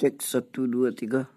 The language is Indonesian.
Cek satu dua tiga.